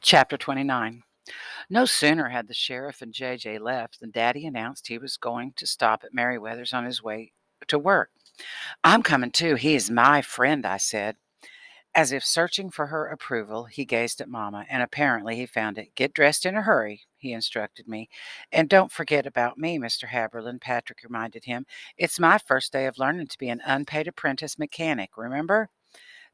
Chapter 29 No sooner had the sheriff and JJ left than Daddy announced he was going to stop at Merriweather's on his way to work. I'm coming too. He is my friend, I said. As if searching for her approval, he gazed at Mamma, and apparently he found it. Get dressed in a hurry, he instructed me. And don't forget about me, Mr. Haberlin, Patrick reminded him. It's my first day of learning to be an unpaid apprentice mechanic, remember?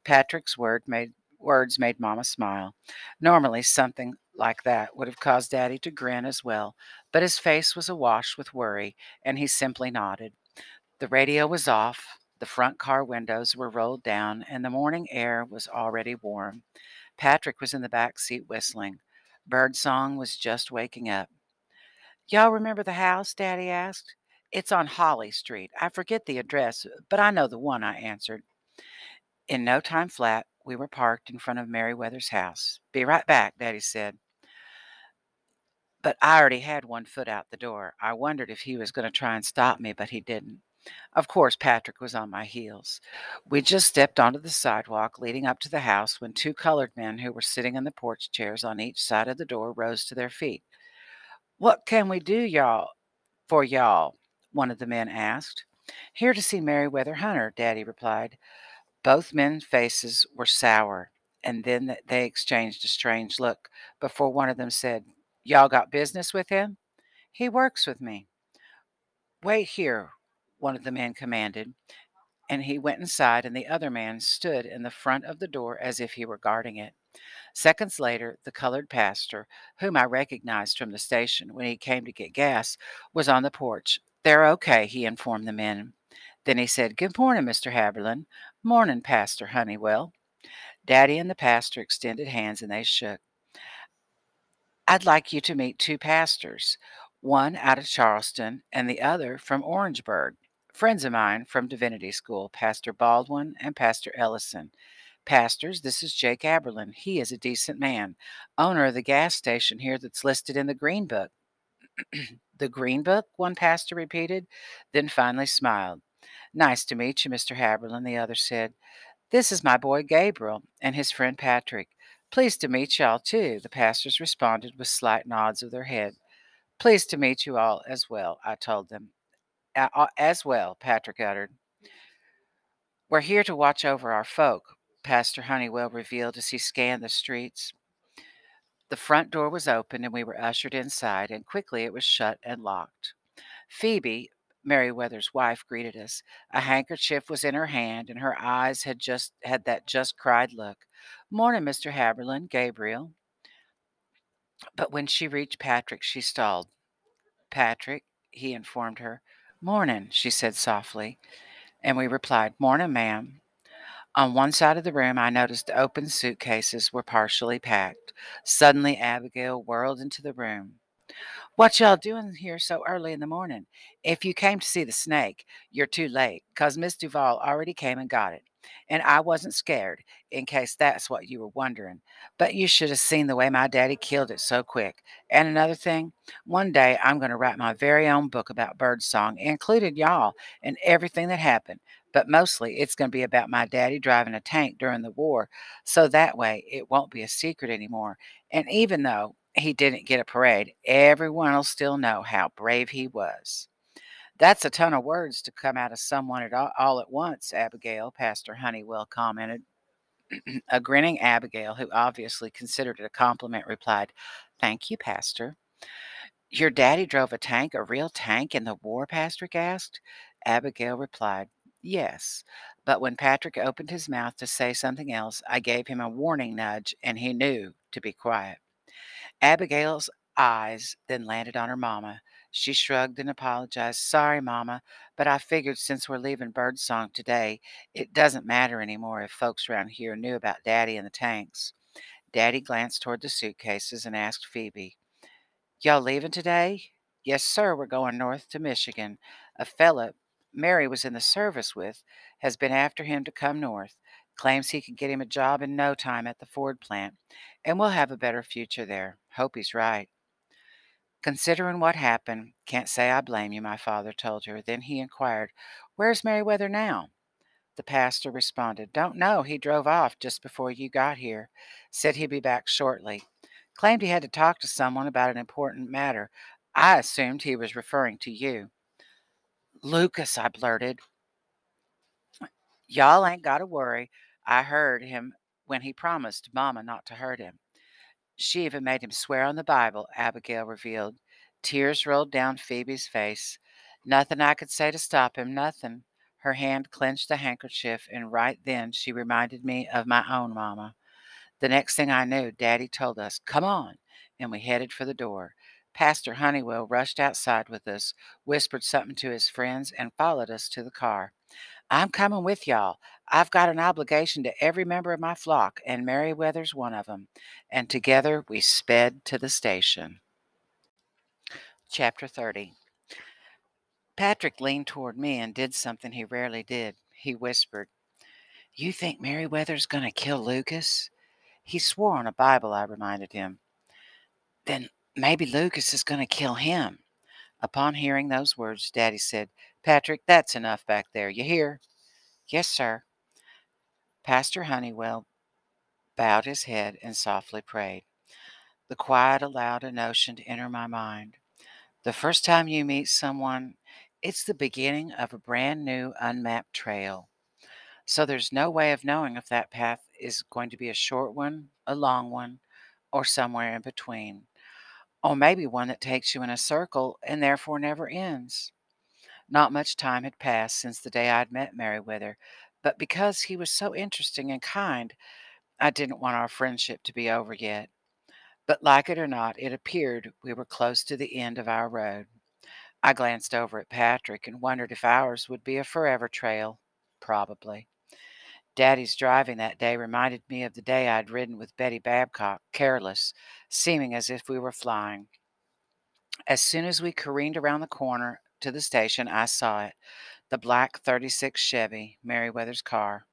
Patrick's word made words made Mama smile. Normally, something like that would have caused Daddy to grin as well, but his face was awash with worry, and he simply nodded. The radio was off, the front car windows were rolled down, and the morning air was already warm. Patrick was in the back seat whistling. Birdsong was just waking up. Y'all remember the house? Daddy asked. It's on Holly Street. I forget the address, but I know the one, I answered. In no time flat, we were parked in front of Merriweather's house. Be right back, Daddy said. But I already had one foot out the door. I wondered if he was going to try and stop me, but he didn't. Of course, Patrick was on my heels. We just stepped onto the sidewalk leading up to the house when two colored men who were sitting in the porch chairs on each side of the door rose to their feet. What can we do, y'all, for y'all? One of the men asked. Here to see Merriweather Hunter, Daddy replied. Both men's faces were sour, and then they exchanged a strange look before one of them said, Y'all got business with him? He works with me. Wait here, one of the men commanded, and he went inside, and the other man stood in the front of the door as if he were guarding it. Seconds later, the colored pastor, whom I recognized from the station when he came to get gas, was on the porch. They're okay, he informed the men. Then he said, Good morning, Mr. Haberlin. Morning, Pastor Honeywell. Daddy and the pastor extended hands and they shook. I'd like you to meet two pastors, one out of Charleston and the other from Orangeburg. Friends of mine from Divinity School, Pastor Baldwin and Pastor Ellison. Pastors, this is Jake Haberlin. He is a decent man, owner of the gas station here that's listed in the Green Book. the Green Book? One pastor repeated, then finally smiled. Nice to meet you, Mr. Haberlin, the other said. This is my boy Gabriel and his friend Patrick. Pleased to meet y'all, too, the pastors responded with slight nods of their head. Pleased to meet you all as well, I told them. As well, Patrick uttered. We're here to watch over our folk, Pastor Honeywell revealed as he scanned the streets. The front door was open and we were ushered inside, and quickly it was shut and locked. Phoebe, Merriweather's wife, greeted us. A handkerchief was in her hand, and her eyes had just had that just cried look. Morning, Mr. Haberlin, Gabriel. But when she reached Patrick, she stalled. Patrick, he informed her. Morning, she said softly. And we replied, Morning, ma'am. On one side of the room, I noticed open suitcases were partially packed. Suddenly, Abigail whirled into the room. What y'all doing here so early in the morning? If you came to see the snake, you're too late, 'cause Miss Duval already came and got it. And I wasn't scared, in case that's what you were wondering. But you should have seen the way my daddy killed it so quick. And another thing, one day I'm going to write my very own book about birdsong, including y'all and everything that happened. But mostly it's going to be about my daddy driving a tank during the war. So that way it won't be a secret anymore. And even though he didn't get a parade, everyone will still know how brave he was. That's a ton of words to come out of someone at all, all at once, Abigail, Pastor Honeywell commented. a grinning Abigail, who obviously considered it a compliment, replied, Thank you, Pastor. Your daddy drove a tank, a real tank in the war? Patrick asked. Abigail replied, Yes. But when Patrick opened his mouth to say something else, I gave him a warning nudge, and he knew to be quiet. Abigail's eyes then landed on her mamma. She shrugged and apologized. Sorry, Mama, but I figured since we're leaving Birdsong today, it doesn't matter anymore if folks around here knew about Daddy and the tanks. Daddy glanced toward the suitcases and asked Phoebe, Y'all leaving today? Yes, sir, we're going north to Michigan. A fella Mary was in the service with has been after him to come north. Claims he can get him a job in no time at the Ford plant, and we'll have a better future there. Hope he's right. Considering what happened, can't say I blame you, my father told her. Then he inquired, Where's Merriweather now? The pastor responded, Don't know. He drove off just before you got here. Said he'd be back shortly. Claimed he had to talk to someone about an important matter. I assumed he was referring to you. Lucas, I blurted. Y'all ain't got to worry. I heard him when he promised Mama not to hurt him. She even made him swear on the Bible, Abigail revealed. Tears rolled down Phoebe's face. Nothing I could say to stop him, nothing. Her hand clenched the handkerchief, and right then she reminded me of my own mamma. The next thing I knew, Daddy told us, Come on, and we headed for the door. Pastor Honeywell rushed outside with us, whispered something to his friends, and followed us to the car. I'm coming with y'all. I've got an obligation to every member of my flock, and Merriweather's one of 'em." And together we sped to the station. Chapter 30 Patrick leaned toward me and did something he rarely did. He whispered, You think Merriweather's going to kill Lucas? He swore on a Bible, I reminded him. Then maybe Lucas is going to kill him. Upon hearing those words, Daddy said, Patrick, that's enough back there. You hear? Yes, sir. Pastor Honeywell bowed his head and softly prayed. The quiet allowed a notion to enter my mind. The first time you meet someone, it's the beginning of a brand new unmapped trail. So there's no way of knowing if that path is going to be a short one, a long one, or somewhere in between. Or maybe one that takes you in a circle and therefore never ends. Not much time had passed since the day I'd met Merriweather, but because he was so interesting and kind, I didn't want our friendship to be over yet. But like it or not, it appeared we were close to the end of our road. I glanced over at Patrick and wondered if ours would be a forever trail. Probably. Daddy's driving that day reminded me of the day I'd ridden with Betty Babcock, careless, seeming as if we were flying. As soon as we careened around the corner to the station, I saw it the black 36 Chevy, Merriweather's car.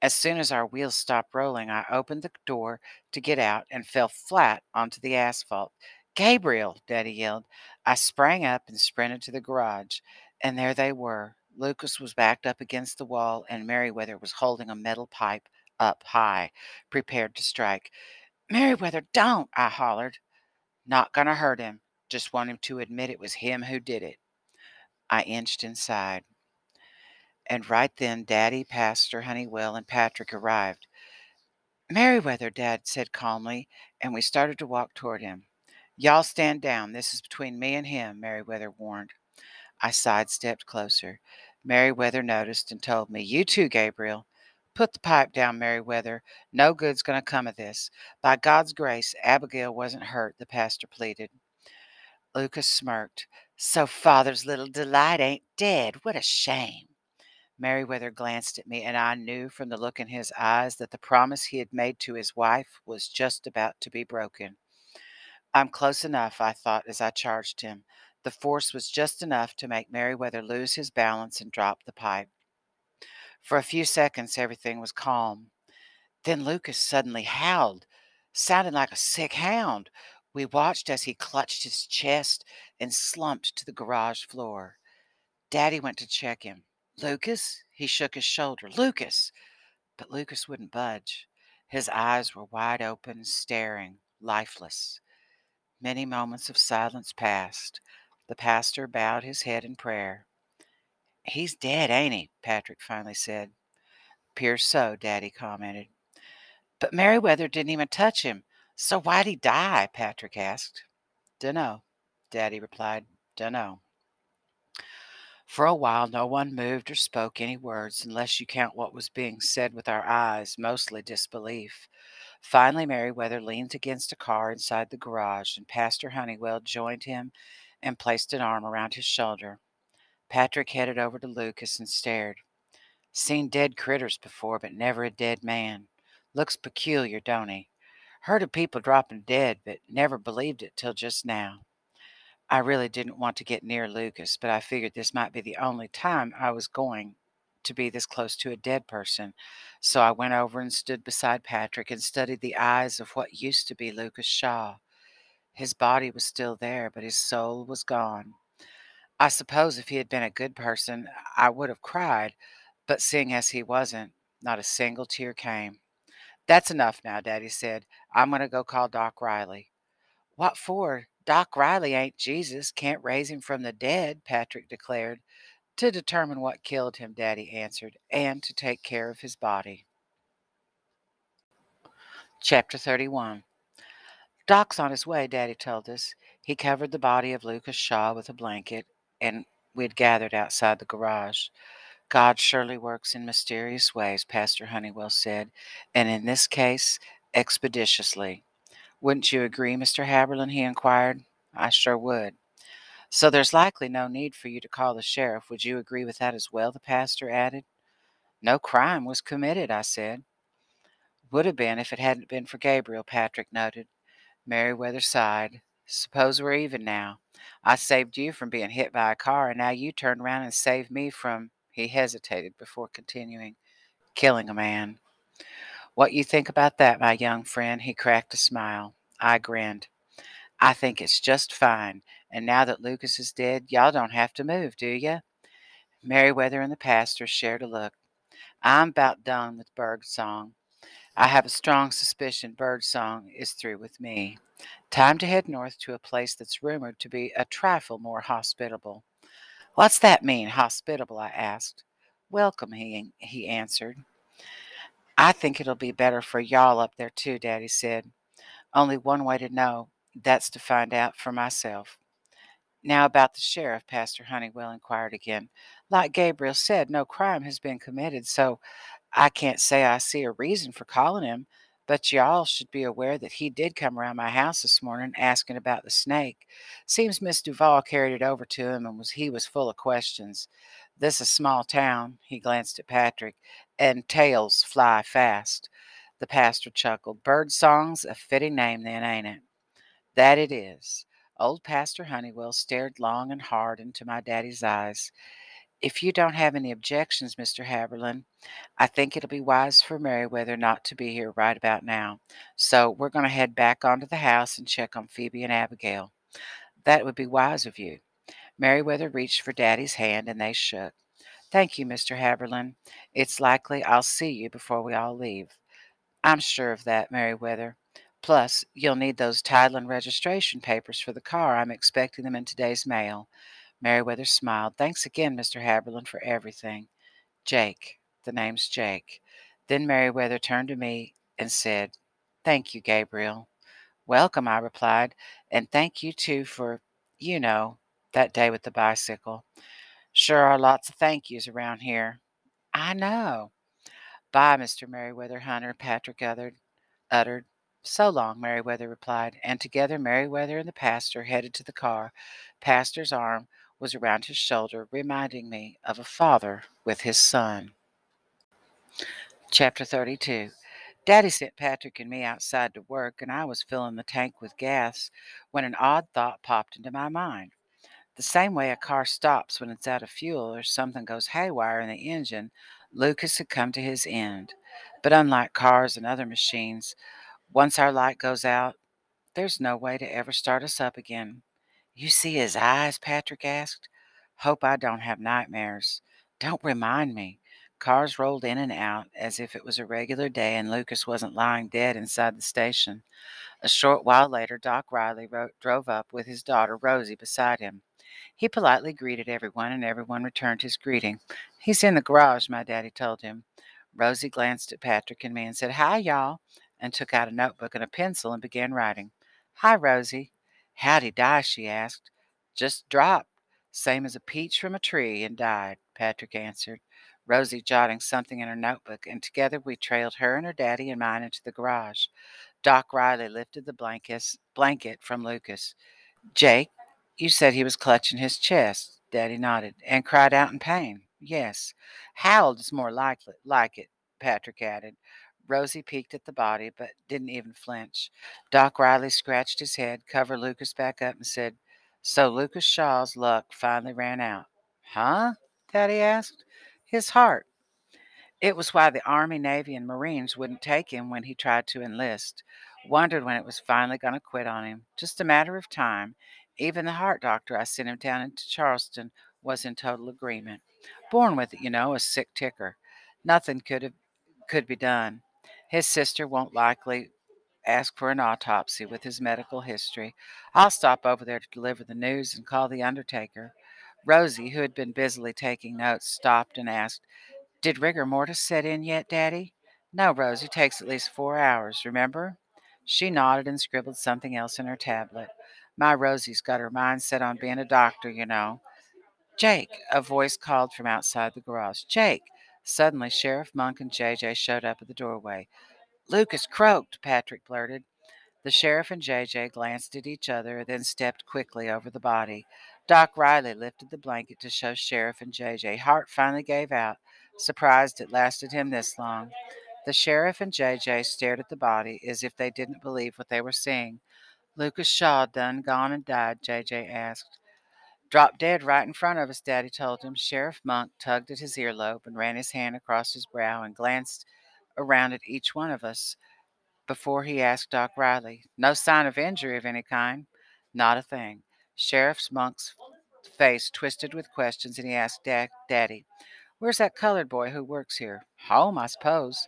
As soon as our wheels stopped rolling, I opened the door to get out and fell flat onto the asphalt. Gabriel, Daddy yelled. I sprang up and sprinted to the garage, and there they were. Lucas was backed up against the wall, and Merriweather was holding a metal pipe up high, prepared to strike. Merriweather, don't! I hollered. Not gonna hurt him. Just want him to admit it was him who did it. I inched inside. And right then, Daddy, Pastor Honeywell, and Patrick arrived. Merriweather, Dad said calmly, and we started to walk toward him. Y'all stand down. This is between me and him, Merriweather warned. I sidestepped closer. Merriweather noticed and told me, You too, Gabriel. Put the pipe down, Merriweather. No good's going to come of this. By God's grace, Abigail wasn't hurt, the pastor pleaded. Lucas smirked. So father's little delight ain't dead. What a shame. Merriweather glanced at me, and I knew from the look in his eyes that the promise he had made to his wife was just about to be broken. I'm close enough, I thought as I charged him. The force was just enough to make Merriweather lose his balance and drop the pipe. For a few seconds, everything was calm. Then Lucas suddenly howled, sounding like a sick hound. We watched as he clutched his chest and slumped to the garage floor. Daddy went to check him. Lucas? He shook his shoulder. Lucas! But Lucas wouldn't budge. His eyes were wide open, staring, lifeless. Many moments of silence passed. The pastor bowed his head in prayer. He's dead, ain't he? Patrick finally said. Appears so, Daddy commented. But Merriweather didn't even touch him. So why'd he die? Patrick asked. Dunno, Daddy replied. Dunno. For a while, no one moved or spoke any words, unless you count what was being said with our eyes, mostly disbelief. Finally, Merriweather leaned against a car inside the garage, and Pastor Honeywell joined him and placed an arm around his shoulder. Patrick headed over to Lucas and stared. Seen dead critters before, but never a dead man. Looks peculiar, don't he? Heard of people dropping dead, but never believed it till just now. I really didn't want to get near Lucas, but I figured this might be the only time I was going to be this close to a dead person. So I went over and stood beside Patrick and studied the eyes of what used to be Lucas Shaw. His body was still there, but his soul was gone. I suppose if he had been a good person, I would have cried, but seeing as he wasn't, not a single tear came. That's enough now, Daddy said. I'm going to go call Doc Riley. What for? Doc Riley ain't Jesus, can't raise him from the dead, Patrick declared. To determine what killed him, Daddy answered, and to take care of his body. Chapter 31 Doc's on his way, Daddy told us. He covered the body of Lucas Shaw with a blanket, and we'd gathered outside the garage. God surely works in mysterious ways, Pastor Honeywell said, and in this case, expeditiously. Wouldn't you agree, Mr. Haberlin? he inquired. I sure would. So there's likely no need for you to call the sheriff. Would you agree with that as well? the pastor added. No crime was committed, I said. Would have been if it hadn't been for Gabriel, Patrick noted. Merriweather sighed. Suppose we're even now. I saved you from being hit by a car, and now you turn around and save me from. He hesitated before continuing, killing a man. What you think about that, my young friend? He cracked a smile. I grinned. I think it's just fine. And now that Lucas is dead, y'all don't have to move, do you? Merriweather and the pastor shared a look. I'm about done with Birdsong. I have a strong suspicion Birdsong is through with me. Time to head north to a place that's rumored to be a trifle more hospitable. What's that mean, hospitable? I asked. Welcome, he, he answered. I think it'll be better for y'all up there, too, Daddy said. Only one way to know. That's to find out for myself. Now, about the sheriff, Pastor Honeywell inquired again. Like Gabriel said, no crime has been committed, so I can't say I see a reason for calling him, but y'all should be aware that he did come around my house this morning asking about the snake. Seems Miss Duval carried it over to him and was he was full of questions. This is a small town, he glanced at Patrick, and tales fly fast. The pastor chuckled. Birdsong's a fitting name then, ain't it? That it is. Old Pastor Honeywell stared long and hard into my daddy's eyes. If you don't have any objections, Mr. Haberlin, I think it'll be wise for Merriweather not to be here right about now. So we're going to head back onto the house and check on Phoebe and Abigail. That would be wise of you. Merriweather reached for Daddy's hand and they shook. Thank you, Mr. Haberlin. It's likely I'll see you before we all leave. I'm sure of that, Merriweather. Plus, you'll need those title and registration papers for the car. I'm expecting them in today's mail. Merriweather smiled. Thanks again, Mr. Haberlin, for everything. Jake. The name's Jake. Then Merriweather turned to me and said, Thank you, Gabriel. Welcome, I replied, and thank you too for, you know, that day with the bicycle. Sure are lots of thank yous around here. I know. Bye, Mr. Merriweather Hunter, Patrick uttered. uttered. So long, Merriweather replied, and together Merriweather and the pastor headed to the car. Pastor's arm was around his shoulder, reminding me of a father with his son. Chapter 32 Daddy sent Patrick and me outside to work, and I was filling the tank with gas when an odd thought popped into my mind. The same way a car stops when it's out of fuel or something goes haywire in the engine, Lucas had come to his end. But unlike cars and other machines, once our light goes out, there's no way to ever start us up again. You see his eyes? Patrick asked. Hope I don't have nightmares. Don't remind me. Cars rolled in and out as if it was a regular day and Lucas wasn't lying dead inside the station. A short while later, Doc Riley drove up with his daughter Rosie beside him. He politely greeted everyone, and everyone returned his greeting. He's in the garage, my daddy told him. Rosie glanced at Patrick and me and said, Hi, y'all, and took out a notebook and a pencil and began writing. Hi, Rosie. How'd he die? she asked. Just dropped, same as a peach from a tree, and died, Patrick answered, Rosie jotting something in her notebook, and together we trailed her and her daddy and mine into the garage. Doc Riley lifted the blankets, blanket from Lucas. Jake, you said he was clutching his chest. Daddy nodded and cried out in pain. Yes. Howled is more likely, like it, Patrick added. Rosie peeked at the body, but didn't even flinch. Doc Riley scratched his head, covered Lucas back up, and said, So Lucas Shaw's luck finally ran out. Huh? Daddy asked. His heart. It was why the Army, Navy, and Marines wouldn't take him when he tried to enlist. Wondered when it was finally going to quit on him. Just a matter of time. Even the heart doctor I sent him down into Charleston was in total agreement. Born with it, you know, a sick ticker. Nothing could have could be done. His sister won't likely ask for an autopsy with his medical history. I'll stop over there to deliver the news and call the undertaker. Rosie, who had been busily taking notes, stopped and asked, Did rigor mortis set in yet, Daddy? No, Rosie, takes at least four hours, remember? She nodded and scribbled something else in her tablet. My Rosie's got her mind set on being a doctor, you know. Jake, a voice called from outside the garage. Jake! Suddenly, Sheriff Monk and JJ showed up at the doorway. Lucas croaked, Patrick blurted. The sheriff and JJ glanced at each other, then stepped quickly over the body. Doc Riley lifted the blanket to show Sheriff and JJ. Heart finally gave out, surprised it lasted him this long. The sheriff and JJ stared at the body as if they didn't believe what they were seeing. Lucas Shaw done gone and died, JJ asked. Dropped dead right in front of us, Daddy told him. Sheriff Monk tugged at his earlobe and ran his hand across his brow and glanced around at each one of us before he asked Doc Riley. No sign of injury of any kind? Not a thing. Sheriff Monk's face twisted with questions, and he asked Daddy, Where's that colored boy who works here? Home, I suppose.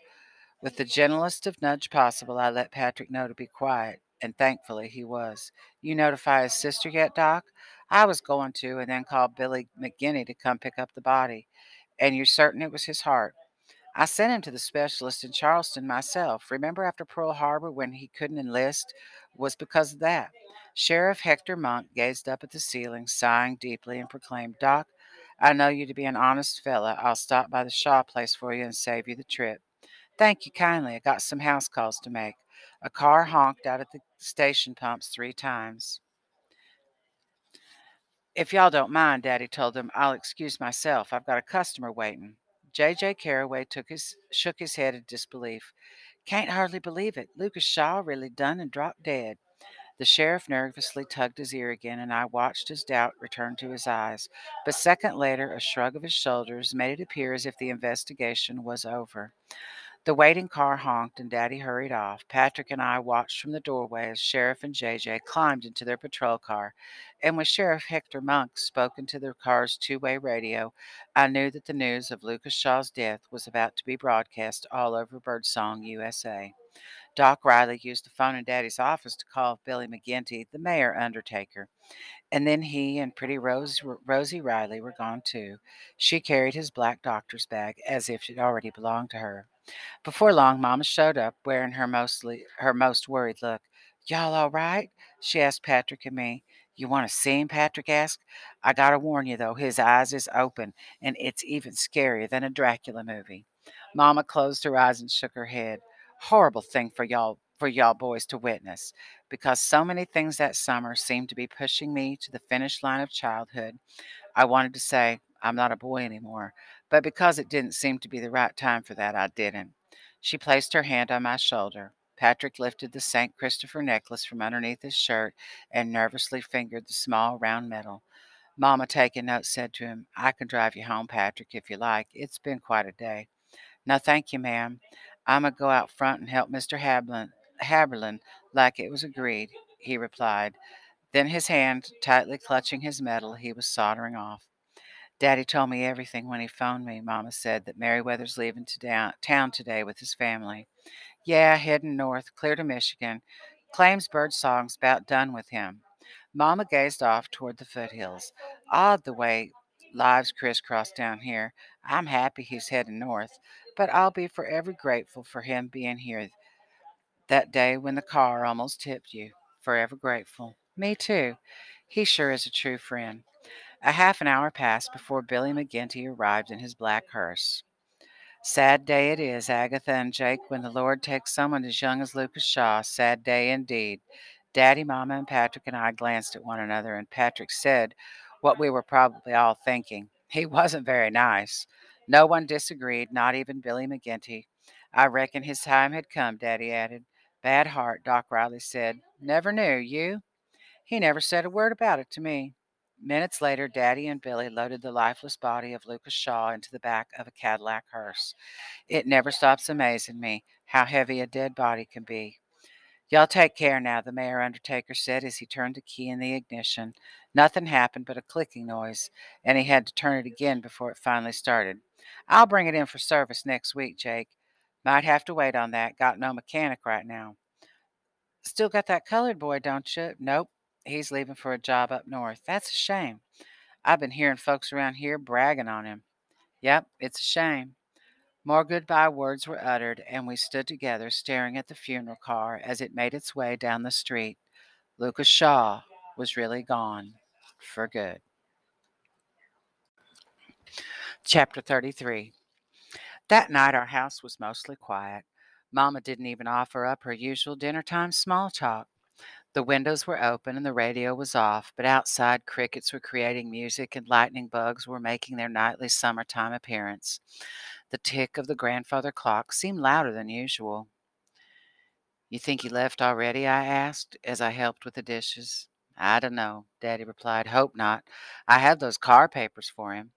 With the gentlest of nudge possible, I let Patrick know to be quiet, and thankfully he was. You notify his sister yet, Doc? I was going to, and then called Billy McGinty to come pick up the body. And you're certain it was his heart? I sent him to the specialist in Charleston myself. Remember after Pearl Harbor when he couldn't enlist? Was because of that. Sheriff Hector Monk gazed up at the ceiling, sighing deeply, and proclaimed, Doc, I know you to be an honest fella. I'll stop by the Shaw place for you and save you the trip. Thank you kindly. I got some house calls to make. A car honked out at the station pumps three times. If y'all don't mind, Daddy told them, I'll excuse myself. I've got a customer waiting. J.J. Carraway took his, shook his head in disbelief. Can't hardly believe it. Lucas Shaw really done and dropped dead. The sheriff nervously tugged his ear again, and I watched as doubt returned to his eyes. But second later, a shrug of his shoulders made it appear as if the investigation was over. The waiting car honked and Daddy hurried off. Patrick and I watched from the doorway as Sheriff and JJ climbed into their patrol car. And when Sheriff Hector Monk spoke into the car's two way radio, I knew that the news of Lucas Shaw's death was about to be broadcast all over Birdsong, USA. Doc Riley used the phone in Daddy's office to call Billy McGinty, the mayor undertaker. And then he and pretty Rose, Rosie Riley were gone too. She carried his black doctor's bag as if it already belonged to her. Before long, Mama showed up, wearing her mostly her most worried look. Y'all all right? She asked Patrick and me. You want to see him? Patrick asked. I gotta warn you though, his eyes is open, and it's even scarier than a Dracula movie. Mama closed her eyes and shook her head. Horrible thing for y'all for y'all boys to witness, because so many things that summer seemed to be pushing me to the finish line of childhood. I wanted to say, I'm not a boy anymore, but because it didn't seem to be the right time for that, I didn't. She placed her hand on my shoulder. Patrick lifted the St. Christopher necklace from underneath his shirt and nervously fingered the small round metal. Mama, taking notes, said to him, I can drive you home, Patrick, if you like. It's been quite a day. No, thank you, ma'am. I'm going to go out front and help Mr. Haberlin, Haberlin like it was agreed, he replied. Then his hand tightly clutching his medal, he was soldering off. Daddy told me everything when he phoned me, Mama said, that Merriweather's leaving to town today with his family. Yeah, heading north, clear to Michigan. Claims Birdsong's about done with him. Mama gazed off toward the foothills. Odd the way lives crisscross down here. I'm happy he's heading north, but I'll be forever grateful for him being here that day when the car almost tipped you. Forever grateful. Me too. He sure is a true friend. A half an hour passed before Billy McGinty arrived in his black hearse. Sad day it is, Agatha and Jake, when the Lord takes someone as young as Lucas Shaw. Sad day indeed. Daddy, Mama, and Patrick and I glanced at one another, and Patrick said what we were probably all thinking. He wasn't very nice. No one disagreed, not even Billy McGinty. I reckon his time had come, Daddy added. Bad heart, Doc Riley said. Never knew, you? He never said a word about it to me. Minutes later, Daddy and Billy loaded the lifeless body of Lucas Shaw into the back of a Cadillac hearse. It never stops amazing me how heavy a dead body can be. Y'all take care now, the mayor undertaker said as he turned the key in the ignition. Nothing happened but a clicking noise, and he had to turn it again before it finally started. I'll bring it in for service next week, Jake. Might have to wait on that. Got no mechanic right now. Still got that colored boy, don't you? Nope. He's leaving for a job up north. That's a shame. I've been hearing folks around here bragging on him. Yep, it's a shame. More goodbye words were uttered, and we stood together staring at the funeral car as it made its way down the street. Lucas Shaw was really gone for good. Chapter 33 That night, our house was mostly quiet. Mama didn't even offer up her usual dinner time small talk. The windows were open and the radio was off, but outside crickets were creating music and lightning bugs were making their nightly summertime appearance. The tick of the grandfather clock seemed louder than usual. You think he left already? I asked as I helped with the dishes. I don't know, Daddy replied. Hope not. I have those car papers for him.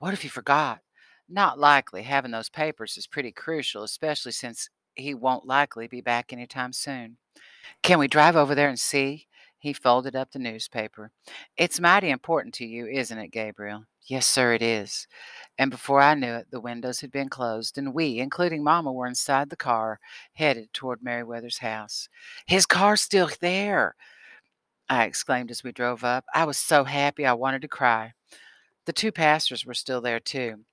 What if he forgot? Not likely. Having those papers is pretty crucial, especially since he won't likely be back anytime soon. Can we drive over there and see? He folded up the newspaper. It's mighty important to you, isn't it, Gabriel? Yes, sir, it is. And before I knew it, the windows had been closed, and we, including Mama, were inside the car, headed toward Merriweather's house. His car's still there, I exclaimed as we drove up. I was so happy I wanted to cry. The two pastors were still there, too.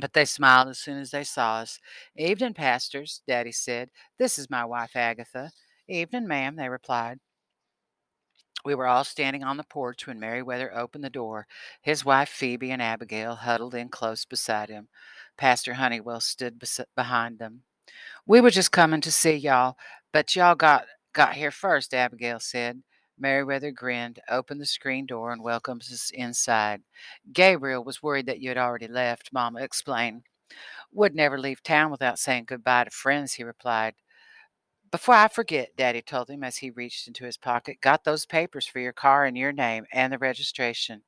But they smiled as soon as they saw us. Evening, pastors, Daddy said. This is my wife, Agatha. Evening, ma'am, they replied. We were all standing on the porch when Merriweather opened the door. His wife, Phoebe, and Abigail huddled in close beside him. Pastor Honeywell stood bes- behind them. We were just coming to see y'all, but y'all got got here first, Abigail said. Merriweather grinned, opened the screen door, and welcomed us inside. Gabriel was worried that you had already left, Mama explained. Would never leave town without saying goodbye to friends, he replied. Before I forget, Daddy told him as he reached into his pocket, got those papers for your car in your name and the registration.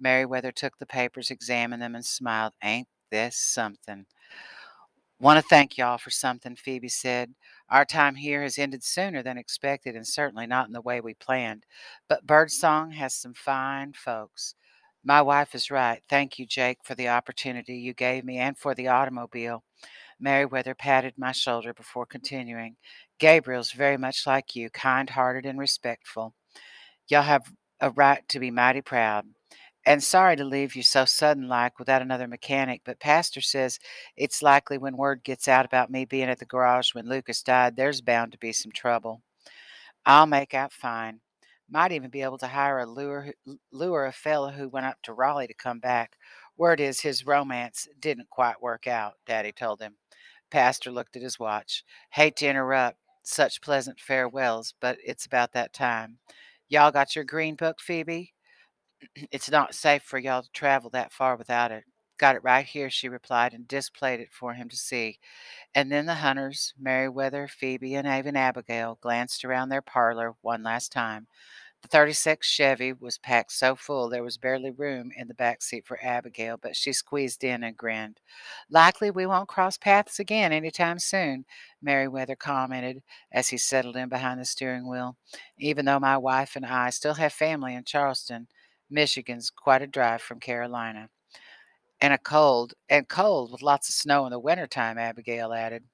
Merriweather took the papers, examined them, and smiled. Ain't this something? Want to thank y'all for something, Phoebe said. Our time here has ended sooner than expected and certainly not in the way we planned. But Birdsong has some fine folks. My wife is right. Thank you, Jake, for the opportunity you gave me and for the automobile. Merriweather patted my shoulder before continuing. Gabriel's very much like you, kind hearted and respectful. Y'all have a right to be mighty proud. And sorry to leave you so sudden like without another mechanic, but Pastor says it's likely when word gets out about me being at the garage when Lucas died, there's bound to be some trouble. I'll make out fine. Might even be able to hire a lure, lure a fellow who went up to Raleigh to come back. Word is his romance didn't quite work out, Daddy told him. Pastor looked at his watch. Hate to interrupt such pleasant farewells, but it's about that time. Y'all got your green book, Phoebe? It's not safe for y'all to travel that far without it. Got it right here, she replied, and displayed it for him to see. And then the hunters, Merriweather, Phoebe, and even Abigail, glanced around their parlor one last time. The 36 Chevy was packed so full there was barely room in the back seat for Abigail, but she squeezed in and grinned. Likely we won't cross paths again any time soon, Merriweather commented as he settled in behind the steering wheel. Even though my wife and I still have family in Charleston, Michigan's quite a drive from Carolina. And a cold, and cold with lots of snow in the wintertime, Abigail added.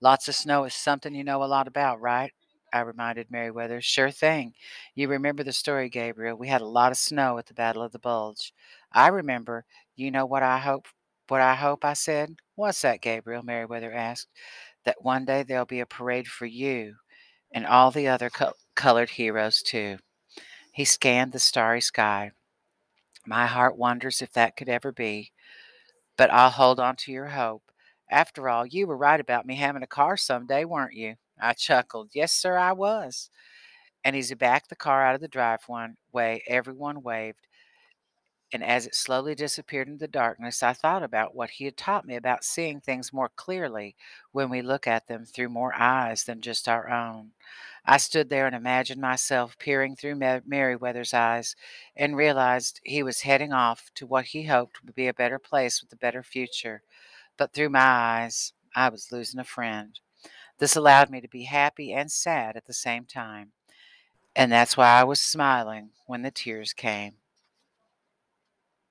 Lots of snow is something you know a lot about, right? I reminded Merriweather. Sure thing. You remember the story, Gabriel. We had a lot of snow at the Battle of the Bulge. I remember. You know what I hope what I hope I said? What's that, Gabriel? Merriweather asked. That one day there'll be a parade for you and all the other co- colored heroes too. He scanned the starry sky. My heart wonders if that could ever be. But I'll hold on to your hope. After all, you were right about me having a car someday, weren't you? I chuckled. Yes, sir, I was. And as he backed the car out of the driveway, everyone waved. And as it slowly disappeared into the darkness, I thought about what he had taught me about seeing things more clearly when we look at them through more eyes than just our own. I stood there and imagined myself peering through Merriweather's eyes and realized he was heading off to what he hoped would be a better place with a better future. But through my eyes, I was losing a friend. This allowed me to be happy and sad at the same time. And that's why I was smiling when the tears came.